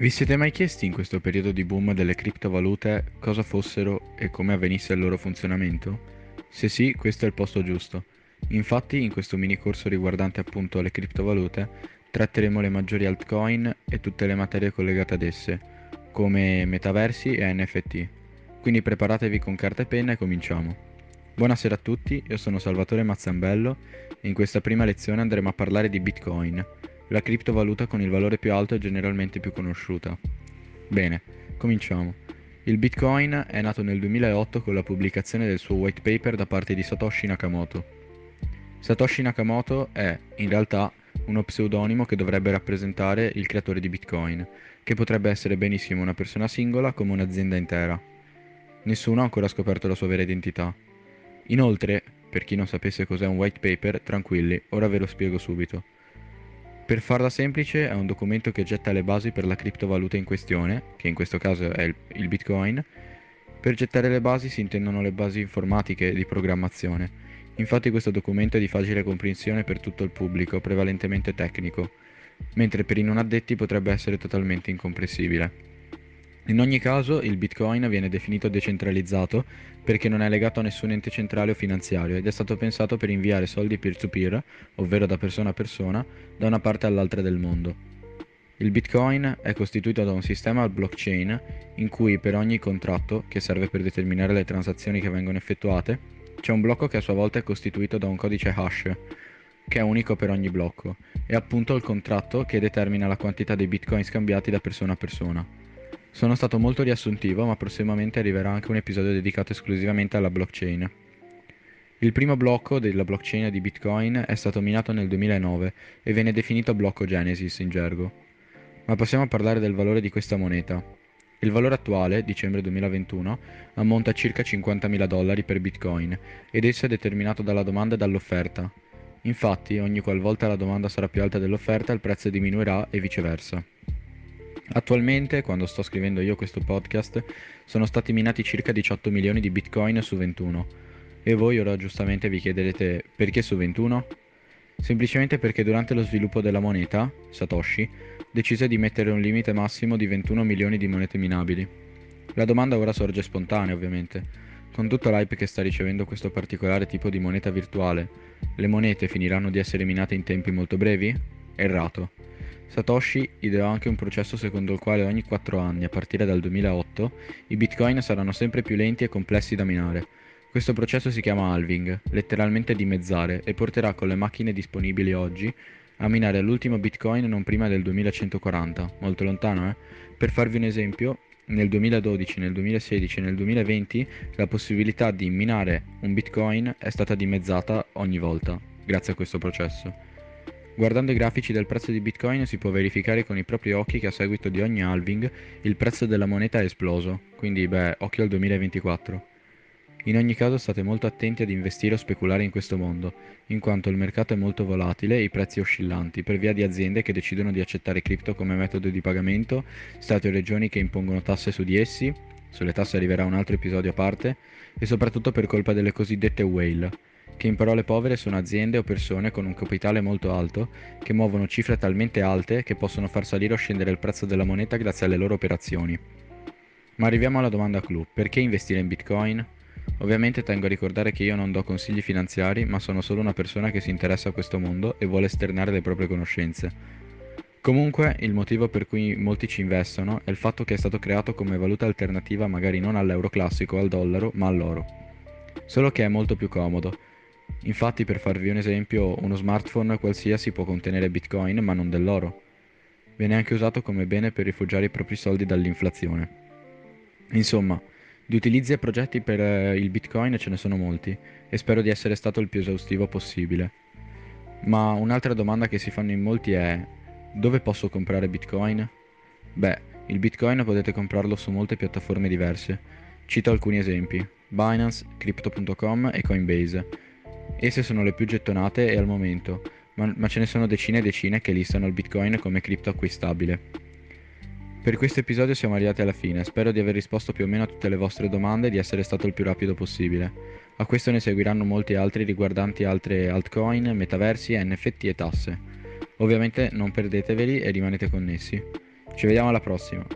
Vi siete mai chiesti in questo periodo di boom delle criptovalute cosa fossero e come avvenisse il loro funzionamento? Se sì, questo è il posto giusto. Infatti, in questo mini corso riguardante appunto le criptovalute, tratteremo le maggiori altcoin e tutte le materie collegate ad esse, come metaversi e NFT. Quindi preparatevi con carta e penna e cominciamo. Buonasera a tutti, io sono Salvatore Mazzambello e in questa prima lezione andremo a parlare di Bitcoin, la criptovaluta con il valore più alto e generalmente più conosciuta. Bene, cominciamo. Il Bitcoin è nato nel 2008 con la pubblicazione del suo white paper da parte di Satoshi Nakamoto. Satoshi Nakamoto è, in realtà, uno pseudonimo che dovrebbe rappresentare il creatore di Bitcoin, che potrebbe essere benissimo una persona singola come un'azienda intera. Nessuno ha ancora scoperto la sua vera identità. Inoltre, per chi non sapesse cos'è un white paper, tranquilli, ora ve lo spiego subito. Per farla semplice è un documento che getta le basi per la criptovaluta in questione, che in questo caso è il, Bitcoin. Per gettare le basi si intendono le basi informatiche di programmazione. Infatti questo documento è di facile comprensione per tutto il pubblico, prevalentemente tecnico, mentre per i non addetti potrebbe essere totalmente incomprensibile. In ogni caso, il Bitcoin viene definito decentralizzato perché non è legato a nessun ente centrale o finanziario ed è stato pensato per inviare soldi peer-to-peer, ovvero da persona a persona, da una parte all'altra del mondo. Il Bitcoin è costituito da un sistema blockchain in cui per ogni contratto, che serve per determinare le transazioni che vengono effettuate, c'è un blocco che a sua volta è costituito da un codice hash, che è unico per ogni blocco, e appunto il contratto che determina la quantità di bitcoin scambiati da persona a persona. Sono stato molto riassuntivo, ma prossimamente arriverà anche un episodio dedicato esclusivamente alla blockchain. Il primo blocco della blockchain di Bitcoin è stato minato nel 2009 e viene definito blocco Genesis in gergo. Ma possiamo parlare del valore di questa moneta. Il valore attuale, dicembre 2021, ammonta a circa 50.000 dollari per Bitcoin ed esso è determinato dalla domanda e dall'offerta. Infatti, ogni qualvolta la domanda sarà più alta dell'offerta, il prezzo diminuirà e viceversa. Attualmente, quando sto scrivendo io questo podcast, sono stati minati circa 18 milioni di bitcoin su 21. E voi ora giustamente vi chiederete perché su 21? Semplicemente perché durante lo sviluppo della moneta, Satoshi, decise di mettere un limite massimo di 21 milioni di monete minabili. La domanda ora sorge spontanea, ovviamente. Con tutto l'hype che sta ricevendo questo particolare tipo di moneta virtuale, le monete finiranno di essere minate in tempi molto brevi? Errato. Satoshi ideò anche un processo secondo il quale ogni 4 anni, a partire dal 2008, i bitcoin saranno sempre più lenti e complessi da minare. Questo processo si chiama halving, letteralmente dimezzare, e porterà con le macchine disponibili oggi a minare l'ultimo bitcoin non prima del 2140, molto lontano eh? Per farvi un esempio, nel 2012, nel 2016 e nel 2020 la possibilità di minare un bitcoin è stata dimezzata ogni volta, grazie a questo processo. Guardando i grafici del prezzo di Bitcoin si può verificare con i propri occhi che a seguito di ogni halving il prezzo della moneta è esploso, quindi beh, occhio al 2024. In ogni caso state molto attenti ad investire o speculare in questo mondo, in quanto il mercato è molto volatile e i prezzi oscillanti. Per via di aziende che decidono di accettare cripto come metodo di pagamento, stati o regioni che impongono tasse su di essi, sulle tasse arriverà un altro episodio a parte, e soprattutto per colpa delle cosiddette whale, che in parole povere sono aziende o persone con un capitale molto alto che muovono cifre talmente alte che possono far salire o scendere il prezzo della moneta grazie alle loro operazioni. Ma arriviamo alla domanda clou, perché investire in Bitcoin? Ovviamente tengo a ricordare che io non do consigli finanziari, ma sono solo una persona che si interessa a questo mondo e vuole esternare le proprie conoscenze. Comunque, il motivo per cui molti ci investono è il fatto che è stato creato come valuta alternativa magari non all'euro classico al dollaro, ma all'oro. Solo che è molto più comodo, Infatti, per farvi un esempio, uno smartphone qualsiasi può contenere bitcoin ma non dell'oro. Viene anche usato come bene per rifugiare i propri soldi dall'inflazione. Insomma, di utilizzi e progetti per eh, il bitcoin ce ne sono molti e spero di essere stato il più esaustivo possibile. Ma un'altra domanda che si fanno in molti è dove posso comprare bitcoin? Beh, il bitcoin potete comprarlo su molte piattaforme diverse. Cito alcuni esempi: Binance, Crypto.com e Coinbase Esse sono le più gettonate e al momento, ma, ma ce ne sono decine e decine che listano il Bitcoin come cripto acquistabile. per questo episodio siamo arrivati alla fine, spero di aver risposto più o meno a tutte le vostre domande e di essere stato il più rapido possibile. A questo ne seguiranno molti altri riguardanti altre altcoin, metaversi, NFT e tasse. Ovviamente non perdeteveli e rimanete connessi. Ci vediamo alla prossima.